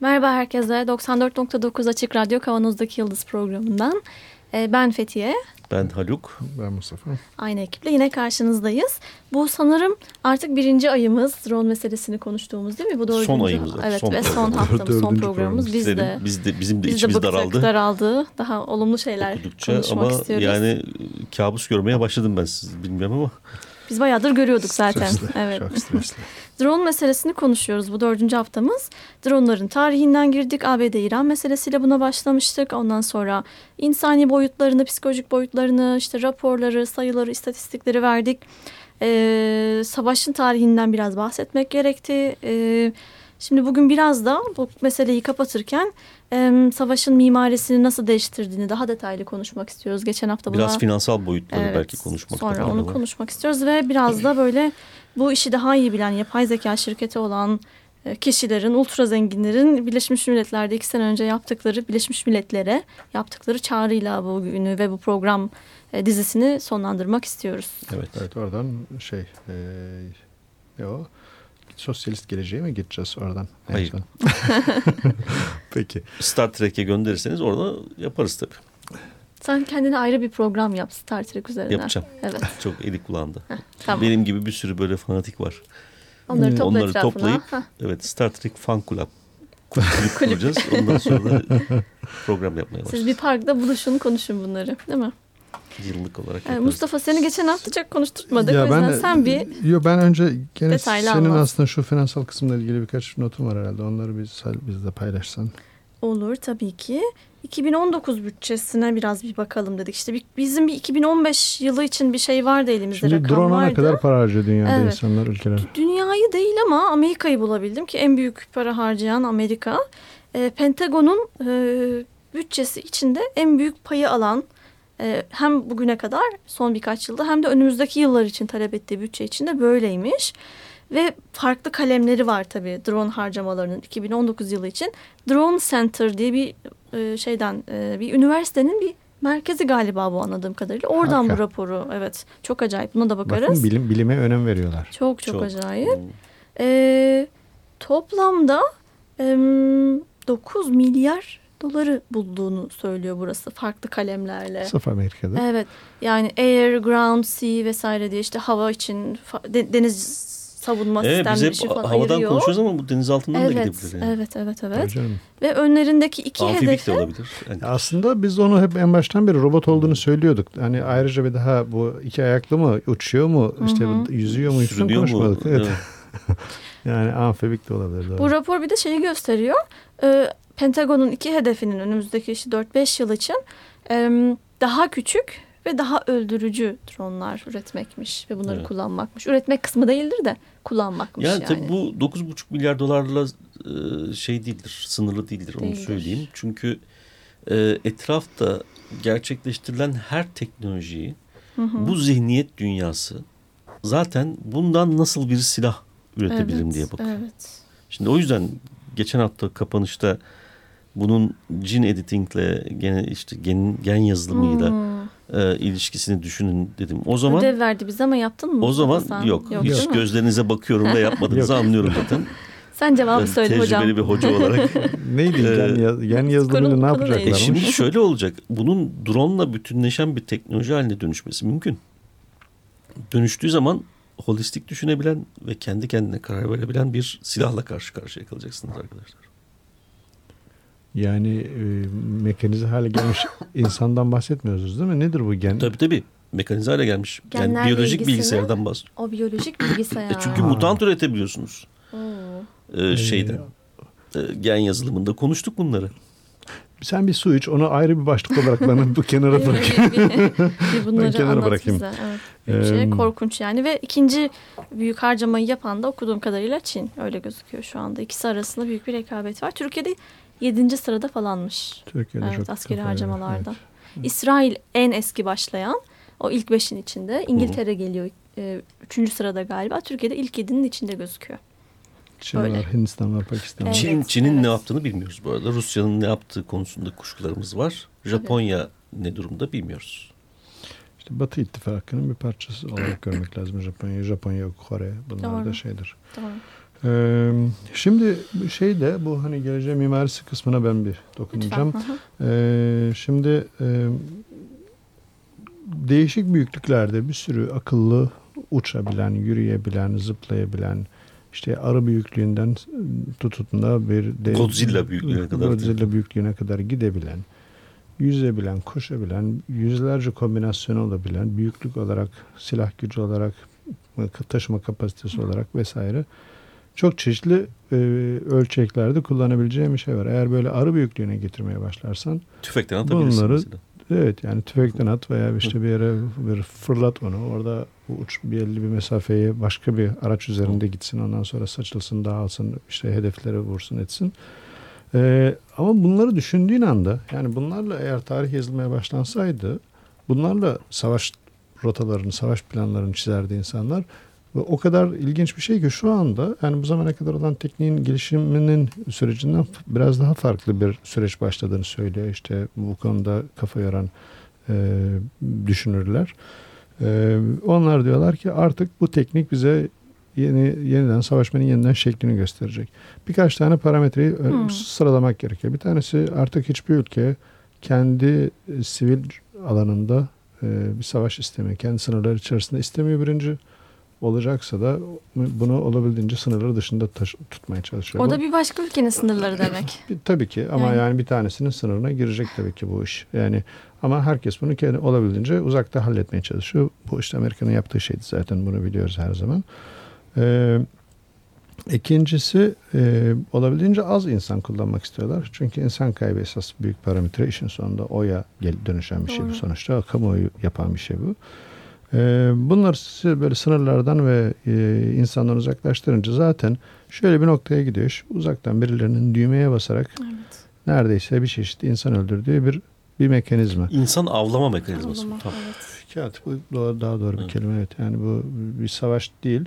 Merhaba herkese. 94.9 Açık Radyo Kavanoz'daki Yıldız programından. Ee, ben Fethiye. Ben Haluk. Ben Mustafa. Aynı ekiple yine karşınızdayız. Bu sanırım artık birinci ayımız drone meselesini konuştuğumuz değil mi? Bu dördüncü. Son ayımız. Evet son ve son haftamız, son programımız. Biz de, Bizlerin- biz de bizim de biz de içimiz bıktık, daraldı. daraldı. Daha olumlu şeyler Okudukça konuşmak ama istiyoruz. yani kabus görmeye başladım ben siz bilmiyorum ama Biz bayağıdır görüyorduk zaten. Stresli, Evet. Çok stresli. Drone meselesini konuşuyoruz bu dördüncü haftamız. Droneların tarihinden girdik. ABD-İran meselesiyle buna başlamıştık. Ondan sonra insani boyutlarını, psikolojik boyutlarını, işte raporları, sayıları, istatistikleri verdik. Ee, savaşın tarihinden biraz bahsetmek gerekti. Ee, şimdi bugün biraz da bu meseleyi kapatırken savaşın mimarisini nasıl değiştirdiğini daha detaylı konuşmak istiyoruz. Geçen hafta buna... biraz finansal boyutları Evet, belki konuşmak Sonra onu var. konuşmak istiyoruz ve biraz da böyle bu işi daha iyi bilen yapay zeka şirketi olan e, kişilerin, ultra zenginlerin Birleşmiş Milletler'de iki sene önce yaptıkları Birleşmiş Milletler'e yaptıkları çağrıyla bu günü ve bu program e, dizisini sonlandırmak istiyoruz. Evet. Evet oradan şey e, ne o? Sosyalist geleceğe mi gideceğiz oradan? Hayır. Peki. Star Trek'e gönderirseniz orada yaparız tabii. Sen kendine ayrı bir program yap Star Trek üzerine. Yapacağım. Evet. Çok eli kulağında. Tamam. Benim gibi bir sürü böyle fanatik var. Onları topla Onları etrafına. toplayıp Hah. evet Star Trek Fan Club kulüp kuracağız. Ondan sonra da program yapmaya Siz başlayacağız. bir parkta buluşun konuşun bunları değil mi? Yıllık olarak Ee, yaparız. Mustafa seni geçen hafta çok konuşturmadık. Ya ben- sen bir Yo, ben önce gene senin anlat. aslında şu finansal kısımla ilgili birkaç notum var herhalde. Onları biz, bizle paylaşsan. Olur tabii ki. 2019 bütçesine biraz bir bakalım dedik. İşte bir- bizim bir 2015 yılı için bir şey vardı elimizde Şimdi rakam drone'a vardı. ne kadar para harcıyor dünyada Evet. insanlar, ülkeler? Dünyayı değil ama Amerika'yı bulabildim ki en büyük para harcayan Amerika. E, Pentagon'un e, bütçesi içinde en büyük payı alan e, hem bugüne kadar son birkaç yılda hem de önümüzdeki yıllar için talep ettiği bütçe içinde böyleymiş. Ve farklı kalemleri var tabii drone harcamalarının 2019 yılı için. Drone Center diye bir e, şeyden e, bir üniversitenin bir merkezi galiba bu anladığım kadarıyla. Oradan bu Harika. raporu evet çok acayip buna da bakarız. Bakın bilim, bilime önem veriyorlar. Çok çok, acayip. Hmm. Ee, toplamda em, 9 milyar doları bulduğunu söylüyor burası farklı kalemlerle. Sırf Amerika'da. Evet yani air, ground, sea vesaire diye işte hava için deniz savunma Evet, biz sistemleri hep için falan havadan ayırıyor. konuşuyoruz ama bu deniz altından da Evet, gidebilir. Yani. evet, evet, evet. Ve önlerindeki iki Amfibik hedefi de olabilir. Yani Aslında biz onu hep en baştan beri robot olduğunu söylüyorduk. Hani ayrıca bir daha bu iki ayaklı mı, uçuyor mu, işte Hı hı. yüzüyor mu, hiç mu? konuşmadık. Evet. Evet. Yani amfibik de olabilir. Doğru. Bu rapor bir de şeyi gösteriyor. Ee, Pentagon'un iki hedefinin önümüzdeki işte 4-5 yıl için daha küçük ve daha öldürücü dronlar üretmekmiş ve bunları Evet. kullanmakmış. Üretmek kısmı değildir de kullanmakmış Yani, yani. tabii bu 9,5 milyar dolarla şey değildir, sınırlı değildir onu Değildir. söyleyeyim. Çünkü etrafta gerçekleştirilen her teknolojiyi Hı hı. bu zihniyet dünyası zaten bundan nasıl bir silah üretebilirim Evet, diye bakıyor. Evet. Şimdi o yüzden geçen hafta kapanışta bunun gene editingle gene işte gen, gen yazılımıyla Hmm. e, ilişkisini düşünün dedim. O zaman Ödev verdi bize ama yaptın mı? o zaman sen? yok. değil Hiç gözlerinize bakıyorum da yapmadığınızı Yok. anlıyorum zaten. Sen cevabı Ben söyle tecrübeli hocam. bir hoca olarak. Neydi Ee, gen, yaz, gen yazılımıyla ne konu E yapacaklar? şimdi şöyle olacak. Bunun drone'la bütünleşen bir teknoloji haline dönüşmesi mümkün. Dönüştüğü zaman holistik düşünebilen ve kendi kendine karar verebilen bir silahla karşı karşıya kalacaksınız arkadaşlar. Yani e, mekanize hale gelmiş insandan bahsetmiyoruz değil mi? Nedir bu gen? Tabii tabii. Mekanize hale gelmiş. Yani Genlerle biyolojik bilgisayardan bahsediyorum. O biyolojik bilgisayar. E çünkü Ha. mutant üretebiliyorsunuz. E, şeyden. E, gen yazılımında konuştuk bunları. Sen bir su iç onu ayrı bir başlık olarak bana bu kenara bırak. bir, bir bunları kenara bırakayım. bize. Evet. Büyük şey, Ee, korkunç yani ve ikinci büyük harcamayı yapan da okuduğum kadarıyla Çin öyle gözüküyor şu anda. İkisi arasında büyük bir rekabet var. Türkiye'de 7. sırada falanmış. Türkiye'de Evet çok askeri harcamalarda. evet. İsrail en eski başlayan. O ilk beşin içinde. İngiltere geliyor. e, Üçüncü sırada galiba. Türkiye'de ilk yedinin içinde gözüküyor. Çin Böyle. var, Hindistan var, Pakistan var. Evet, Çin Çin'in evet. ne yaptığını bilmiyoruz bu arada. Rusya'nın ne yaptığı konusunda kuşkularımız var. Japonya ne durumda bilmiyoruz. İşte Batı ittifakının bir parçası olarak görmek lazım Japonya. Japonya, Kore bunlar da Doğru. şeydir. Tamam. Ee, şimdi şey de bu hani geleceğin mimarisi kısmına ben bir dokunacağım. Ee, şimdi e, değişik büyüklüklerde bir sürü akıllı uçabilen, yürüyebilen, zıplayabilen işte arı büyüklüğünden tutun da bir de, Godzilla büyüklüğüne kadar. Godzilla büyüklüğüne kadar gidebilen, yüzebilen, koşabilen, yüzlerce kombinasyonu olabilen, büyüklük olarak, silah gücü olarak, taşıma kapasitesi olarak vesaire çok çeşitli e, ölçeklerde kullanabileceğim bir şey var. Eğer böyle arı büyüklüğüne getirmeye başlarsan Tüfekten atabilirsin Bunları- mesela. Evet yani tüfekten at veya işte bir yere bir fırlat onu. Orada uç belli bir mesafeyi başka bir araç üzerinde gitsin. Ondan sonra saçılsın, dağılsın, işte hedeflere vursun etsin. Ee, ama bunları düşündüğün anda yani bunlarla eğer tarih yazılmaya başlansaydı bunlarla savaş rotalarını, savaş planlarını çizerdi insanlar. Ve o kadar ilginç bir şey ki şu anda yani bu zamana kadar olan tekniğin gelişiminin sürecinden biraz daha farklı bir süreç başladığını söylüyor. İşte bu konuda kafa yoran e, düşünürler. E, onlar diyorlar ki artık bu teknik bize yeni yeniden savaşmanın yeniden şeklini gösterecek. Birkaç tane parametreyi ö- Hmm. sıralamak gerekiyor. Bir tanesi artık hiçbir ülke kendi e, sivil alanında e, bir savaş istemiyor. Kendi sınırları içerisinde istemiyor birinci. Olacaksa da bunu olabildiğince sınırları dışında taş- tutmaya çalışıyor. O da bir başka ülkenin sınırları demek. tabii ki ama Yani- yani. bir tanesinin sınırına girecek tabii ki bu iş. Yani ama herkes bunu kendi olabildiğince uzakta halletmeye çalışıyor. Bu işte Amerika'nın yaptığı şeydi zaten bunu biliyoruz her zaman. Ee, ikincisi e, olabildiğince az insan kullanmak istiyorlar. Çünkü insan kaybı esas büyük parametre işin sonunda oya dönüşen bir şey bu sonuçta. Kamuoyu yapan bir şey bu. Ee, bunlar sizi böyle sınırlardan ve e, insandan uzaklaştırınca zaten şöyle bir noktaya gidiyor. Uzaktan birilerinin düğmeye basarak Evet. neredeyse bir çeşit insan öldürdüğü bir bir mekanizma. İnsan avlama mekanizması. Avlama, Tamam. evet. Doğru- daha doğru bir Evet. kelime evet. Yani bu bir savaş değil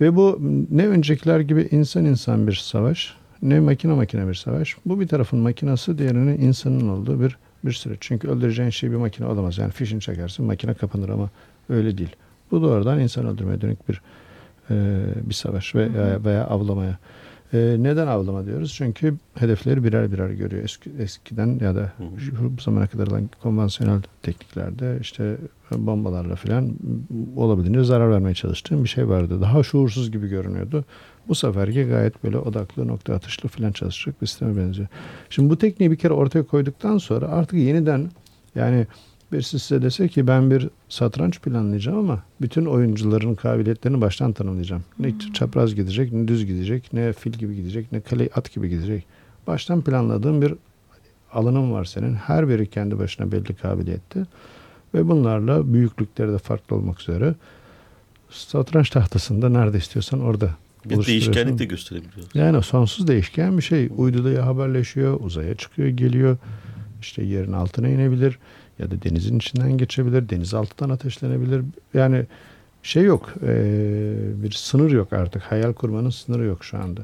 ve bu ne öncekiler gibi insan insan bir savaş ne makine makine bir savaş. Bu bir tarafın makinası diğerinin insanın olduğu bir bir süreç. Çünkü öldüreceğin şey bir makine olamaz. Yani fişini çekersin makine kapanır ama öyle değil. Bu doğrudan insan öldürmeye dönük bir e, bir savaş ve veya, veya avlamaya. E, neden avlama diyoruz? Çünkü hedefleri birer birer görüyor. Eski, eskiden ya da şu bu zamana kadar olan konvansiyonel tekniklerde işte bombalarla filan olabildiğince zarar vermeye çalıştığım bir şey vardı. Daha şuursuz gibi görünüyordu. Bu seferki gayet böyle odaklı nokta atışlı filan çalışacak bir sisteme benziyor. Şimdi bu tekniği bir kere ortaya koyduktan sonra artık yeniden yani birisi size dese ki ben bir satranç planlayacağım ama bütün oyuncuların kabiliyetlerini baştan tanımlayacağım. Ne çapraz gidecek, ne düz gidecek, ne fil gibi gidecek, ne kale at gibi gidecek. Baştan planladığım bir alanım var senin. Her biri kendi başına belli kabiliyette. Ve bunlarla büyüklükleri de farklı olmak üzere satranç tahtasında nerede istiyorsan orada Bir değişkenlik de gösterebiliyoruz. Yani sonsuz değişken bir şey. Uyduda ya haberleşiyor, uzaya çıkıyor, geliyor. İşte yerin altına inebilir ya da denizin içinden geçebilir, deniz altından ateşlenebilir. Yani şey yok, eee, bir sınır yok artık. Hayal kurmanın sınırı yok şu anda.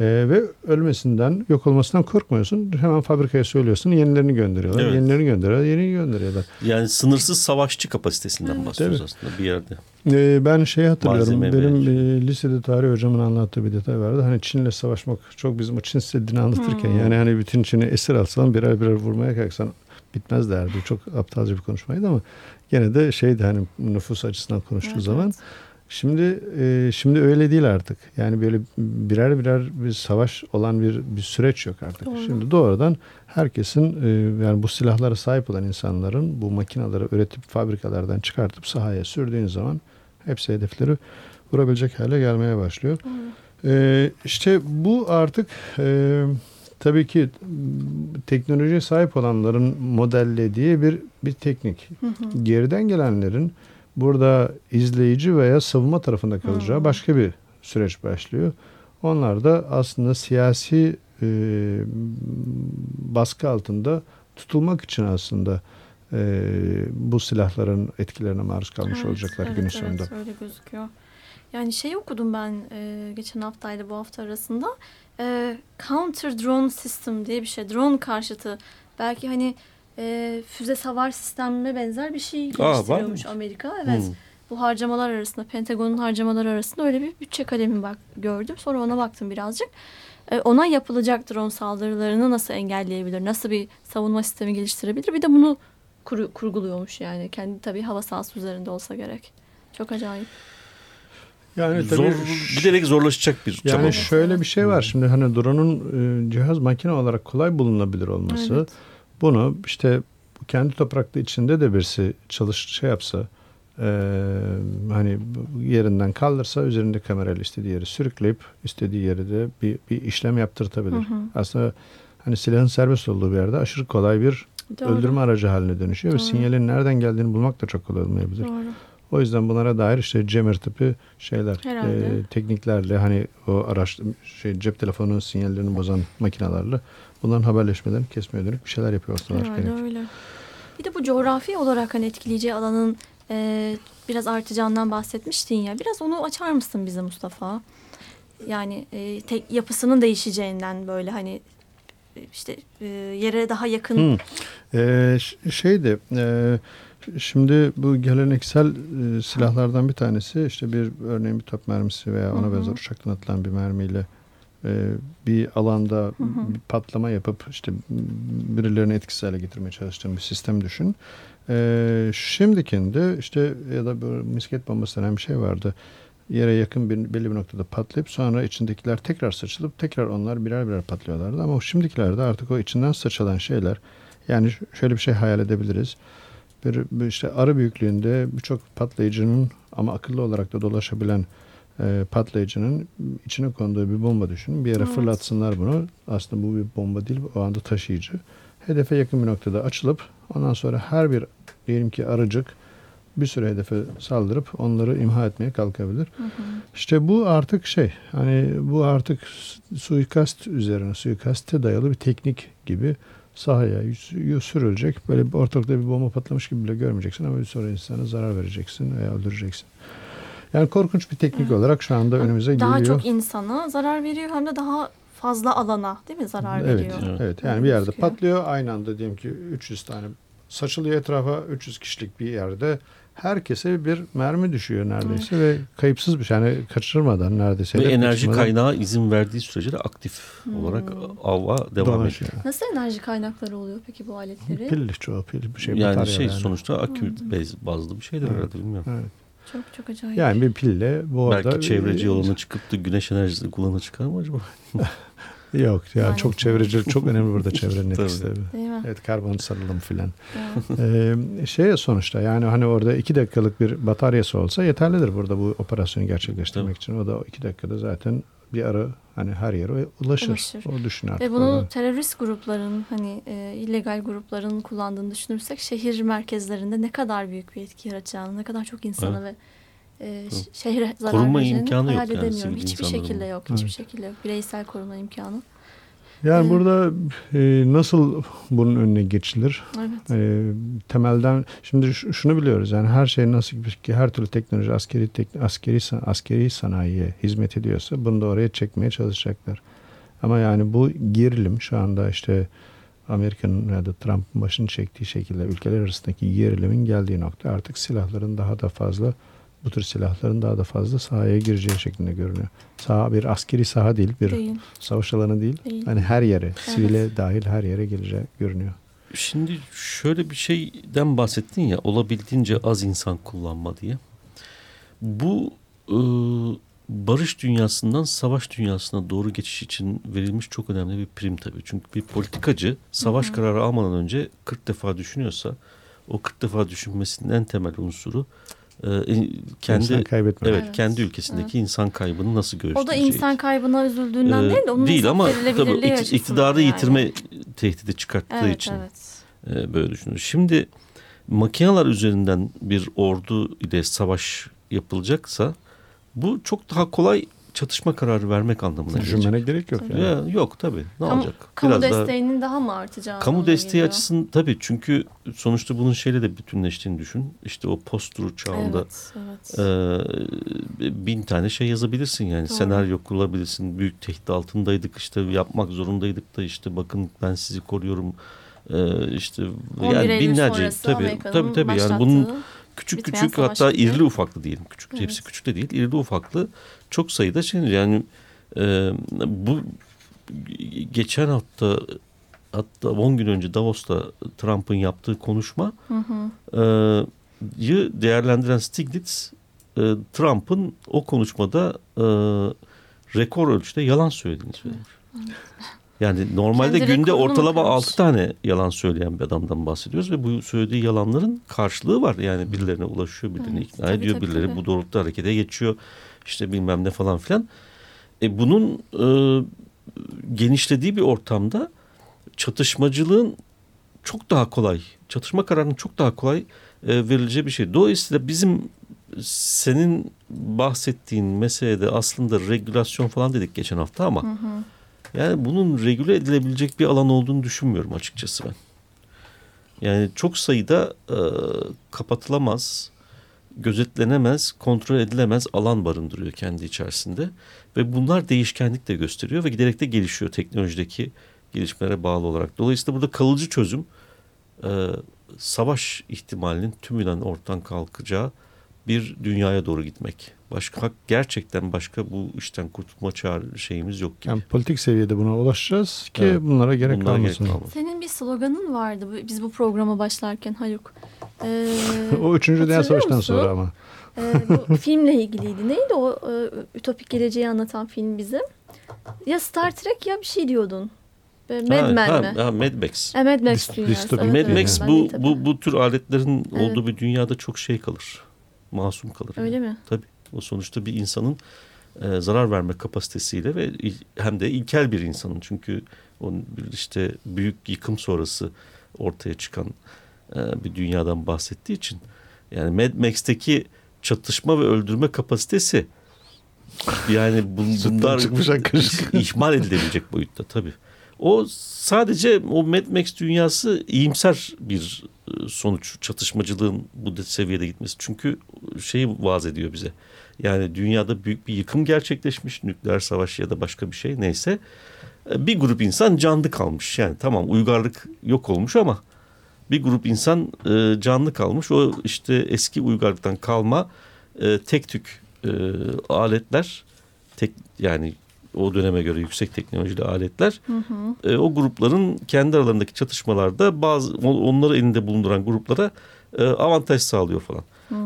Eee, ve ölmesinden, yok olmasından korkmuyorsun. Hemen fabrikaya söylüyorsun, yenilerini gönderiyorlar. Evet. Yenilerini gönderiyorlar, yeni gönderiyorlar. Yani sınırsız savaşçı kapasitesinden bahsediyoruz aslında bir yerde. Ee, ben şey hatırlıyorum. Malzeme benim e, lisede tarih hocamın anlattığı bir detay vardı. Hani Çin'le savaşmak çok bizim o Çin Seddi'ni anlatırken Hmm. yani hani bütün Çin'i esir alsan birer birer vurmaya kalksan bitmez derdi. Çok aptalca bir konuşmaydı ama gene de şeydi hani nüfus açısından konuştuğu Evet, zaman. evet. Şimdi e, şimdi öyle değil artık. Yani böyle birer birer bir savaş olan bir bir süreç yok artık. Doğru. Şimdi doğrudan herkesin e, yani bu silahlara sahip olan insanların bu makinaları üretip fabrikalardan çıkartıp sahaya sürdüğün zaman hepsi hedefleri vurabilecek hale gelmeye başlıyor. E, işte bu artık e, tabii ki teknolojiye sahip olanların modellediği bir bir teknik. Geriden gelenlerin burada izleyici veya savunma tarafında kalacağı Hmm. başka bir süreç başlıyor. Onlar da aslında siyasi e, baskı altında tutulmak için aslında e, bu silahların etkilerine maruz kalmış Evet, olacaklar evet, günün evet, sonunda. öyle gözüküyor. Yani şey okudum ben e, geçen haftayla bu hafta arasında. E, counter drone system diye bir şey. Drone karşıtı. Belki hani e, füze savar sistemine benzer bir şey geliştiriyormuş mı? Amerika. Evet. Hmm. Bu harcamalar arasında, Pentagon'un harcamaları arasında öyle bir bütçe kalemi bak gördüm. Sonra ona baktım birazcık. E, ona yapılacak drone saldırılarını nasıl engelleyebilir? Nasıl bir savunma sistemi geliştirebilir? Bir de bunu kuru, kurguluyormuş yani. Kendi tabii hava sahası üzerinde olsa gerek. Çok acayip. Yani Zor, tabii giderek zorlaşacak bir çaba. Yani şöyle bir şey var. Şimdi hani drone'un e, cihaz makine olarak kolay bulunabilir olması. Evet. Bunu işte kendi toprakta içinde de birisi çalış şey yapsa e, hani yerinden kaldırsa üzerinde kamerayla istediği yeri sürükleyip istediği yere de bir, bir işlem yaptırtabilir. Hı hı. Aslında hani silahın serbest olduğu bir yerde aşırı kolay bir Doğru. öldürme aracı haline dönüşüyor ve Doğru. sinyalin nereden geldiğini bulmak da çok kolay olmayabilir. Doğru. O yüzden bunlara dair işte jammer tipi şeyler, Herhalde. e, tekniklerle hani o araç şey cep telefonu sinyallerini bozan makinelerle bunların haberleşmelerini kesmeye dönük bir şeyler yapıyor olsalar Herhalde gerek. öyle. Bir de bu coğrafi olarak hani etkileyeceği alanın e, biraz artacağından bahsetmiştin ya. Biraz onu açar mısın bize Mustafa? Yani e, tek yapısının değişeceğinden böyle hani e, işte e, yere daha yakın. Ee, ş- şeydi e, şimdi bu geleneksel e, silahlardan bir tanesi işte bir örneğin bir top mermisi veya ona benzer uçaktan atılan bir mermiyle e, bir alanda hı. bir patlama yapıp işte birilerini etkisiz hale getirmeye çalıştığın bir sistem düşün. E, şimdikinde işte ya da böyle misket bombası denen bir şey vardı. Yere yakın bir, belli bir noktada patlayıp sonra içindekiler tekrar saçılıp tekrar onlar birer birer patlıyorlardı. Ama şimdikilerde artık o içinden saçılan şeyler yani şöyle bir şey hayal edebiliriz. Bir, işte arı büyüklüğünde birçok patlayıcının ama akıllı olarak da dolaşabilen e, patlayıcının içine konduğu bir bomba düşünün. Bir yere Evet. fırlatsınlar bunu. Aslında bu bir bomba değil, o anda taşıyıcı. Hedefe yakın bir noktada açılıp ondan sonra her bir diyelim ki arıcık bir süre hedefe saldırıp onları imha etmeye kalkabilir. Hı hı. İşte bu artık şey hani bu artık su- suikast üzerine suikaste dayalı bir teknik gibi sahaya sürülecek. Böyle bir ortalıkta bir bomba patlamış gibi bile görmeyeceksin ama bir sonra insana zarar vereceksin veya öldüreceksin. Yani korkunç bir teknik olarak şu anda önümüze Daha geliyor. çok insana zarar veriyor hem de daha fazla alana değil mi zarar Evet, veriyor? evet. Evet. Yani bir yerde patlıyor. Aynı anda diyelim ki 300 tane saçılıyor etrafa 300 kişilik bir yerde herkese bir mermi düşüyor neredeyse ve kayıpsız bir şey. Yani kaçırmadan neredeyse. Ve enerji kaçırmadan kaynağı izin verdiği sürece de aktif Hmm. olarak ava devam ediyor. Nasıl enerji kaynakları oluyor peki bu aletleri? Pilli çoğu pil bir şey yani şey yani. sonuçta akü bez bazlı bir şeydir Evet. herhalde bilmiyorum. Evet. Çok çok acayip. Yani bir pille bu arada Belki çevreci yoluna çıkıp da güneş enerjisi kullanı çıkar mı acaba? Yok ya Maalesef. çok çevreci çok önemli burada çevrenin Tabii. etkisi tabii. Değil mi? Evet karbon sarılım filan. Evet. Ee, şey sonuçta yani hani orada iki dakikalık bir bataryası olsa yeterlidir burada bu operasyonu gerçekleştirmek için. O da iki dakikada zaten bir ara hani her yere ulaşır. Ulaşır. O düşün artık. Ve bunu orada. terörist grupların hani e, illegal grupların kullandığını düşünürsek şehir merkezlerinde ne kadar büyük bir etki yaratacağını, ne kadar çok insana ve e, şehre zarar vereceğini imkanı yok hayal yani edemiyorum. Hiçbir şekilde yok. Hiçbir Evet. şekilde yok. Bireysel koruma imkanı. Yani Ee, burada e, nasıl bunun önüne geçilir? Evet. E, temelden şimdi şunu biliyoruz yani her şey nasıl ki her türlü teknoloji askeri tek, askeri san- askeri sanayiye hizmet ediyorsa bunu da oraya çekmeye çalışacaklar. Ama yani bu gerilim şu anda işte Amerika'nın ya da Trump'ın başını çektiği şekilde ülkeler arasındaki gerilimin geldiği nokta artık silahların daha da fazla bu tür silahların daha da fazla sahaya gireceği şeklinde görünüyor. Saha bir askeri saha değil, bir Değil. savaş alanı değil. Değil. Hani her yere, sivile dahil her yere geleceği görünüyor. Şimdi şöyle bir şeyden bahsettin ya olabildiğince az insan kullanma diye. Bu e, barış dünyasından savaş dünyasına doğru geçiş için verilmiş çok önemli bir prim tabii. Çünkü bir politikacı savaş kararı almadan önce 40 defa düşünüyorsa o 40 defa düşünmesinin en temel unsuru kendi İnsan kaybetmemek. evet, Evet. kendi ülkesindeki insan kaybını nasıl O da insan kaybına üzüldüğünden Ee, değil de onun değil ama tabii iktidarı yani. yitirme tehdidi çıkarttığı evet, için Evet. e, böyle düşünüyoruz. Şimdi makineler üzerinden bir ordu ile savaş yapılacaksa bu çok daha kolay çatışma kararı vermek anlamına gelecek. Düşünmene gerek yok. Yani. Ya, yok tabii. Ne Kamu, olacak? kamu Biraz daha- desteğinin daha mı artacağı? Kamu desteği geliyor. açısından tabii çünkü sonuçta bunun şeyle de bütünleştiğini düşün. İşte o post-truth çağında Evet, evet. e, bin tane şey yazabilirsin yani. Doğru. Senaryo kurulabilirsin. Büyük tehdit altındaydık işte yapmak zorundaydık da işte bakın ben sizi koruyorum. E, işte 11 yani binlerce tabii tabii tabii yani bunun başlattığı küçük bitmeyen küçük hatta gibi. irili ufaklı diyelim. Küçük Evet. hepsi küçük de değil. irili ufaklı çok sayıda şey yani e, bu geçen hafta hatta 10 gün önce Davos'ta Trump'ın yaptığı konuşma Hı hı. e, değerlendiren Stiglitz e, Trump'ın o konuşmada e, rekor ölçüde yalan söylediğini söylemiş. Yani normalde Kendi günde ortalama kırmış? 6 tane yalan söyleyen bir adamdan bahsediyoruz ve bu söylediği yalanların karşılığı var. Yani birilerine ulaşıyor, birilerini Evet, ikna tabii, ediyor, tabii, birileri tabii. bu doğrultuda harekete geçiyor. İşte bilmem ne falan filan. E bunun e, genişlediği bir ortamda çatışmacılığın çok daha kolay, çatışma kararının çok daha kolay e, verileceği bir şey. Dolayısıyla bizim senin bahsettiğin meselede aslında regülasyon falan dedik geçen hafta ama Hı hı. Yani bunun regüle edilebilecek bir alan olduğunu düşünmüyorum açıkçası ben. Yani çok sayıda e, kapatılamaz, gözetlenemez, kontrol edilemez alan barındırıyor kendi içerisinde. Ve bunlar değişkenlik de gösteriyor ve giderek de gelişiyor teknolojideki gelişmelere bağlı olarak. Dolayısıyla burada kalıcı çözüm e, savaş ihtimalinin tümüyle ortadan kalkacağı bir dünyaya doğru gitmek. Başka gerçekten başka bu işten kurtulma çağrı şeyimiz yok gibi. Yani politik seviyede buna ulaşacağız ki Evet. bunlara gerek Bunlara kalmasın. kalmasın. Senin bir sloganın vardı biz bu programa başlarken Haluk. Ee, o 3. Dünya Savaşı'ndan musun? sonra ama. Ee, bu filmle ilgiliydi. Neydi o e, ütopik geleceği anlatan film bizim? Ya Star Trek ya bir şey diyordun. Ee, Mad Men mi? ha, Mad Max. E, Mad Max Dist- dünyası. distopik. Evet, Mad evet, Max bu bu bu tür aletlerin Evet. olduğu bir dünyada çok şey kalır. Masum kalır. yani. Öyle mi? Tabii. O sonuçta bir insanın e, zarar verme kapasitesiyle ve il- hem de ilkel bir insanın çünkü onun bir işte büyük yıkım sonrası ortaya çıkan e, bir dünyadan bahsettiği için yani Mad Max'teki çatışma ve öldürme kapasitesi yani bunlar ihmal edilebilecek boyutta tabii. O sadece o Mad Max dünyası iyimser bir e, sonuç çatışmacılığın bu de- seviyede gitmesi. Çünkü şeyi vaaz ediyor bize. Yani dünyada büyük bir yıkım gerçekleşmiş nükleer savaş ya da başka bir şey neyse. E, Bir grup insan canlı kalmış. Yani tamam uygarlık yok olmuş ama bir grup insan e, canlı kalmış. O işte eski uygarlıktan kalma tek tük aletler tek yani o döneme göre yüksek teknolojili aletler Hı hı. e, o grupların kendi aralarındaki çatışmalarda bazı on- onları elinde bulunduran gruplara e, avantaj sağlıyor falan.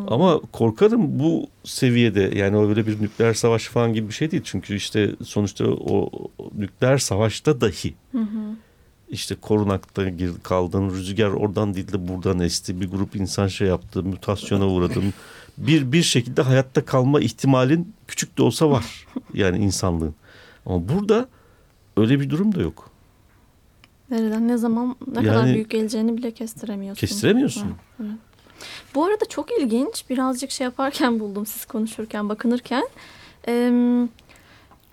Ama korkarım bu seviyede yani öyle bir nükleer savaş falan gibi bir şey değil. Çünkü işte sonuçta o, o nükleer savaşta dahi Hı hı. işte korunakta kaldın, rüzgar oradan değil de buradan esti, bir grup insan şey yaptı, mutasyona uğradın. Bir bir şekilde hayatta kalma ihtimalin küçük de olsa var yani insanlığın. Ama burada öyle bir durum da yok. Nereden ne zaman ne kadar Yani- büyük geleceğini bile kestiremiyorsun. Kestiremiyorsun. Ha, evet. Bu arada çok ilginç. Birazcık şey yaparken buldum siz konuşurken, bakınırken. Em,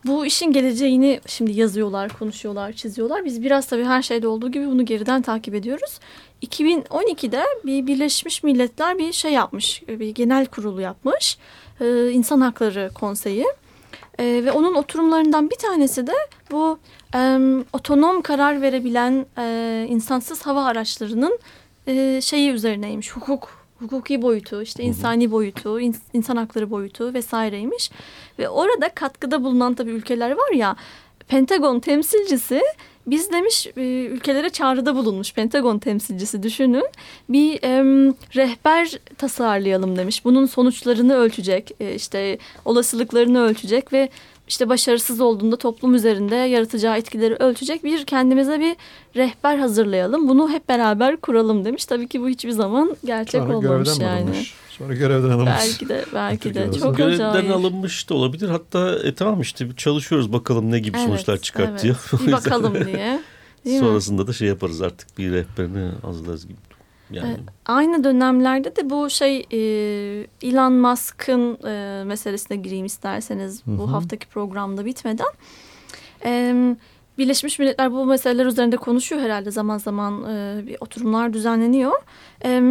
bu işin geleceğini şimdi yazıyorlar, konuşuyorlar, çiziyorlar. Biz biraz tabii her şeyde olduğu gibi bunu geriden takip ediyoruz. 2012'de bir Birleşmiş Milletler bir şey yapmış, bir genel kurulu yapmış. Ee, İnsan Hakları Konseyi. Ee, ve onun oturumlarından bir tanesi de bu em, otonom karar verebilen e, insansız hava araçlarının e, şeyi üzerineymiş. Hukuk, hukuki boyutu, işte insani boyutu, ins- insan hakları boyutu vesaireymiş. Ve orada katkıda bulunan tabii ülkeler var ya, Pentagon temsilcisi biz demiş e, ülkelere çağrıda bulunmuş Pentagon temsilcisi düşünün. Bir em, rehber tasarlayalım demiş. Bunun sonuçlarını ölçecek, e, işte olasılıklarını ölçecek ve işte başarısız olduğunda toplum üzerinde yaratacağı etkileri ölçecek bir kendimize bir rehber hazırlayalım. Bunu hep beraber kuralım demiş. Tabii ki bu hiçbir zaman gerçek Sonra olmamış yani. alınmış. Sonra görevden alınmış. Belki de belki de çok Görevden acayip. alınmış da olabilir. Hatta e, tamam işte bir çalışıyoruz bakalım ne gibi Evet, sonuçlar çıkartıyor. evet. Bir bakalım diye. Değil mi? Sonrasında da şey yaparız artık bir rehberini hazırlarız gibi. Yani Aynı dönemlerde de bu şey e, Elon Musk'ın e, meselesine gireyim isterseniz Hı hı. bu haftaki programda bitmeden. E, Birleşmiş Milletler bu meseleler üzerinde konuşuyor herhalde zaman zaman e, bir oturumlar düzenleniyor. E,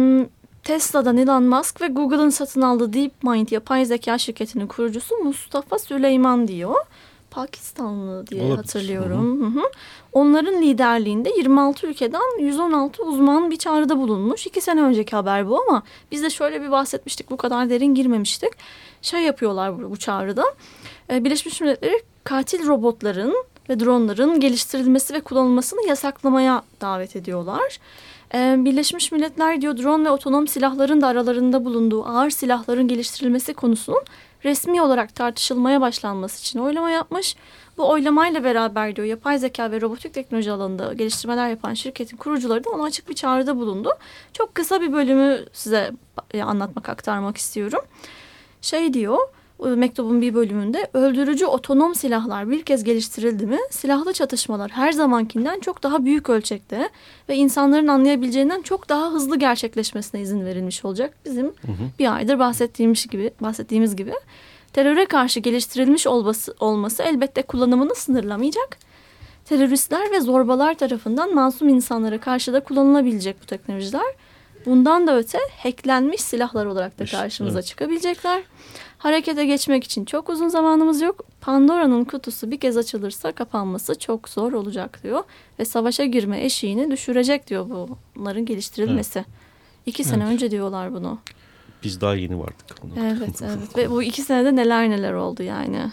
Tesla'dan Elon Musk ve Google'ın satın aldığı DeepMind yapay zeka şirketinin kurucusu Mustafa Süleyman diyor. Pakistanlı diye Olabilir. hatırlıyorum. Hı hı. Onların liderliğinde 26 ülkeden 116 uzman bir çağrıda bulunmuş. İki sene önceki haber bu ama biz de şöyle bir bahsetmiştik. Bu kadar derin girmemiştik. Şey yapıyorlar bu, bu çağrıda. Ee, Birleşmiş Milletleri katil robotların ve dronların geliştirilmesi ve kullanılmasını yasaklamaya davet ediyorlar. Ee, Birleşmiş Milletler diyor drone ve otonom silahların da aralarında bulunduğu ağır silahların geliştirilmesi konusunun resmi olarak tartışılmaya başlanması için oylama yapmış. Bu oylamayla beraber diyor yapay zeka ve robotik teknoloji alanında geliştirmeler yapan şirketin kurucuları da ona açık bir çağrıda bulundu. Çok kısa bir bölümü size e, anlatmak, aktarmak istiyorum. Şey diyor mektubun bir bölümünde öldürücü otonom silahlar bir kez geliştirildi mi silahlı çatışmalar her zamankinden çok daha büyük ölçekte ve insanların anlayabileceğinden çok daha hızlı gerçekleşmesine izin verilmiş olacak. Bizim bir aydır bahsettiğimiz gibi bahsettiğimiz gibi teröre karşı geliştirilmiş olması, olması elbette kullanımını sınırlamayacak. Teröristler ve zorbalar tarafından masum insanlara karşı da kullanılabilecek bu teknolojiler. Bundan da öte hacklenmiş silahlar olarak da İşte, karşımıza evet. çıkabilecekler. Harekete geçmek için çok uzun zamanımız yok. Pandora'nın kutusu bir kez açılırsa kapanması çok zor olacak diyor. Ve savaşa girme eşiğini düşürecek diyor bunların geliştirilmesi. İki sene Evet. önce diyorlar bunu. biz daha yeni vardık. Evet evet ve bu iki senede neler neler oldu yani.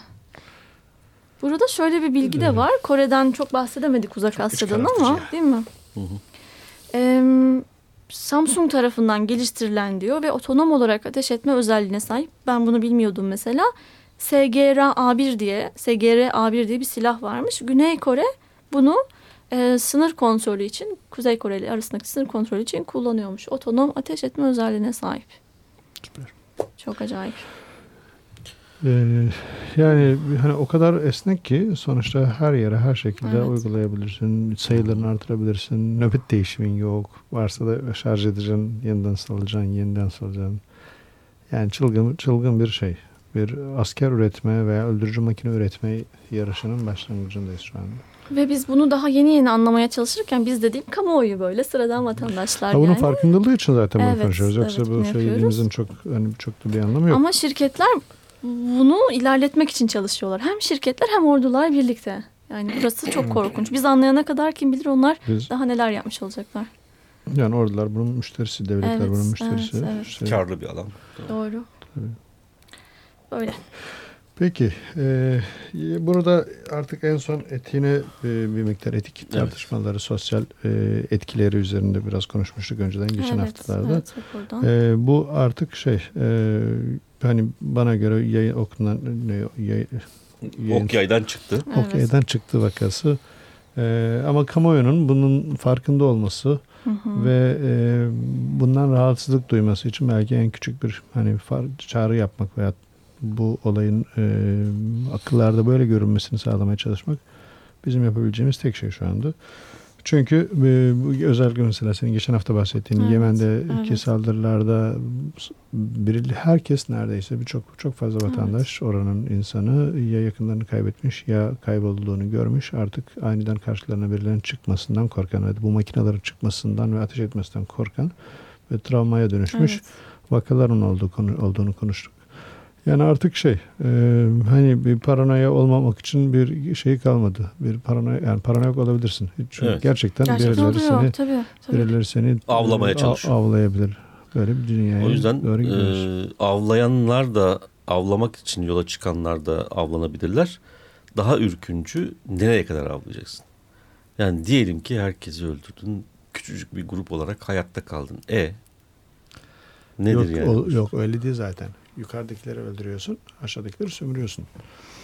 Burada şöyle bir bilgi de var. Kore'den çok bahsedemedik Uzak Çok Asya'dan ama değil mi? Hı hı. Em, Samsung tarafından geliştirilen diyor ve otonom olarak ateş etme özelliğine sahip. Ben bunu bilmiyordum mesela. SGR-A1 diye, SGR-A1 diye bir silah varmış. Güney Kore bunu e, sınır kontrolü için, Kuzey Kore ile arasındaki sınır kontrolü için kullanıyormuş. Otonom ateş etme özelliğine sahip. Süper. Çok acayip. Ee, yani hani o kadar esnek ki sonuçta her yere her şekilde Evet. uygulayabilirsin. Sayılarını artırabilirsin. Nöbet değişimin yok. Varsa da şarj edeceksin, yeniden salacaksın, yeniden salacaksın. Yani çılgın çılgın bir şey. Bir asker üretme veya öldürücü makine üretme yarışının başlangıcındayız şu anda. Ve biz bunu daha yeni yeni anlamaya çalışırken biz dediğim kamuoyu böyle sıradan vatandaşlar Ha, bunun yani. farkındalığı için zaten bunu Evet, konuşuyoruz. Yoksa evet, bu bunu söylediğimizin çok hani çok da bir anlamı yok. Ama şirketler bunu ilerletmek için çalışıyorlar. Hem şirketler hem ordular birlikte. Yani burası çok korkunç. Biz anlayana kadar kim bilir onlar Biz daha neler yapmış olacaklar. yani ordular bunun müşterisi, devletler Evet, bunun müşterisi. evet, evet. İşte- Karlı bir alan. Doğru. Böyle. Peki. E, burada artık en son etiğine e, bir miktar etik tartışmaları, sosyal e, etkileri üzerinde biraz konuşmuştuk önceden geçen evet, haftalarda. Evet. E, bu artık şey e, hani bana göre yayın okunan ne, yay, yayın, Ok yaydan çıktı. Evet. Okyay'dan çıktı vakası. E, ama kamuoyunun bunun farkında olması Hı hı. ve e, bundan rahatsızlık duyması için belki en küçük bir hani far, çağrı yapmak veya bu olayın e, akıllarda böyle görünmesini sağlamaya çalışmak bizim yapabileceğimiz tek şey şu anda. Çünkü e, bu özellikle mesela senin geçen hafta bahsettiğin Evet, Yemen'deki evet. saldırılarda bir, herkes neredeyse birçok çok fazla vatandaş oranın insanı ya yakınlarını kaybetmiş ya kaybolduğunu görmüş. Artık aniden karşılarına birilerinin çıkmasından korkan ve bu makinelerin çıkmasından ve ateş etmesinden korkan ve travmaya dönüşmüş Evet. vakaların olduğu konu, olduğunu konuştuk. Yani artık şey e, hani bir paranoya olmamak için bir şey kalmadı. Bir paranoya yani paranoyak olabilirsin. Çünkü Evet. gerçekten, Gerçekten birileri oluyor. seni Tabii, tabii. birileri seni Avlamaya e, çalışıyor. avlayabilir. Böyle bir dünyaya O yüzden doğru gidiyoruz. e, avlayanlar da avlamak için yola çıkanlar da avlanabilirler. Daha ürküncü nereye kadar avlayacaksın? Yani diyelim ki herkesi öldürdün. Küçücük bir grup olarak hayatta kaldın. E nedir yok, yani? o- yok öyle değil zaten. Yukarıdakileri öldürüyorsun, aşağıdakileri sömürüyorsun.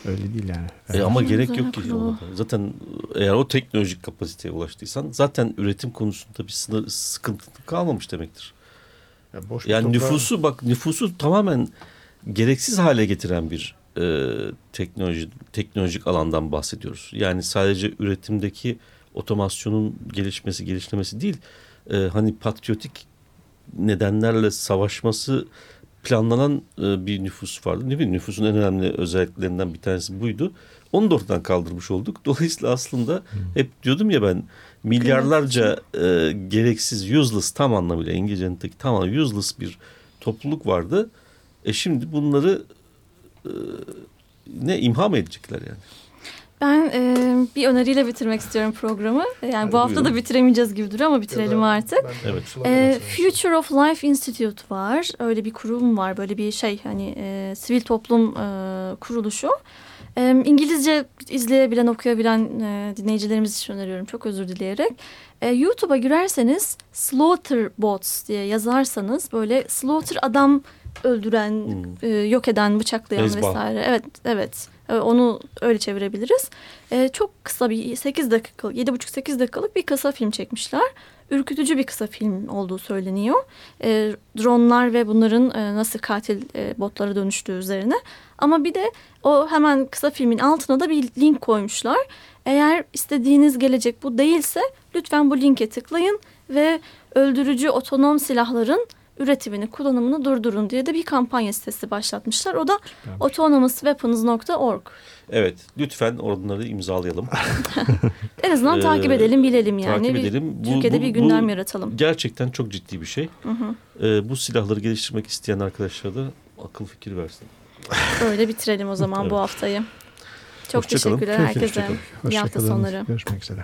Öyle değil yani. E ama gerek yok ki. ona. Zaten eğer o teknolojik kapasiteye ulaştıysan zaten üretim konusunda bir sınır, sıkıntı kalmamış demektir. Ya boş Yani toprağa- nüfusu bak nüfusu tamamen gereksiz hale getiren bir e, teknoloji teknolojik alandan bahsediyoruz. Yani sadece üretimdeki otomasyonun gelişmesi gelişmesi değil. e, hani patriotik nedenlerle savaşması planlanan e, bir nüfus vardı. Ne bileyim nüfusun en önemli özelliklerinden bir tanesi buydu. Onu da ortadan kaldırmış olduk. Dolayısıyla aslında hmm. hep diyordum ya ben milyarlarca e, gereksiz useless tam anlamıyla İngilizce'deki tam anlamıyla useless bir topluluk vardı. E şimdi bunları e, ne imha mı edecekler yani? Ben e, bir öneriyle bitirmek istiyorum programı. Yani Hadi bu hafta buyurun. da bitiremeyeceğiz gibi duruyor ama bitirelim da, artık. Evet. E, Future of Life Institute var. Öyle bir kurum var. Böyle bir şey hani e, sivil toplum e, kuruluşu. E, İngilizce izleyebilen, okuyabilen e, dinleyicilerimiz için öneriyorum. Çok özür dileyerek. E, YouTube'a girerseniz Slaughter Bots diye yazarsanız böyle slaughter adam öldüren, hmm. e, yok eden, bıçaklayan Ezba. vesaire. Evet, evet. E, onu öyle çevirebiliriz. E, çok kısa bir 8 dakikalık, 7,5-8 dakikalık bir kısa film çekmişler. Ürkütücü bir kısa film olduğu söyleniyor. E, dronlar ve bunların e, nasıl katil e, botlara dönüştüğü üzerine. Ama bir de o hemen kısa filmin altına da bir link koymuşlar. Eğer istediğiniz gelecek bu değilse lütfen bu linke tıklayın ve öldürücü otonom silahların üretimini, kullanımını durdurun diye de bir kampanya sitesi başlatmışlar. O da autonomousweapons.org. Evet, lütfen onları imzalayalım. en azından ee, takip edelim, bilelim yani. Takip edelim. Bu, Türkiye'de bu, bir gündem bu yaratalım. Gerçekten çok ciddi bir şey. Hı hı. Ee, bu silahları geliştirmek isteyen arkadaşlara da akıl fikir versin. Öyle bitirelim o zaman evet. bu haftayı. Çok Hoşça teşekkürler kalın. herkese. İyi hafta sonları. Görüşmek üzere.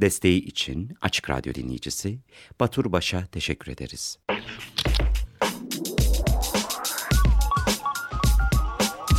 Desteği için Açık Radyo dinleyicisi Batur Baş'a teşekkür ederiz.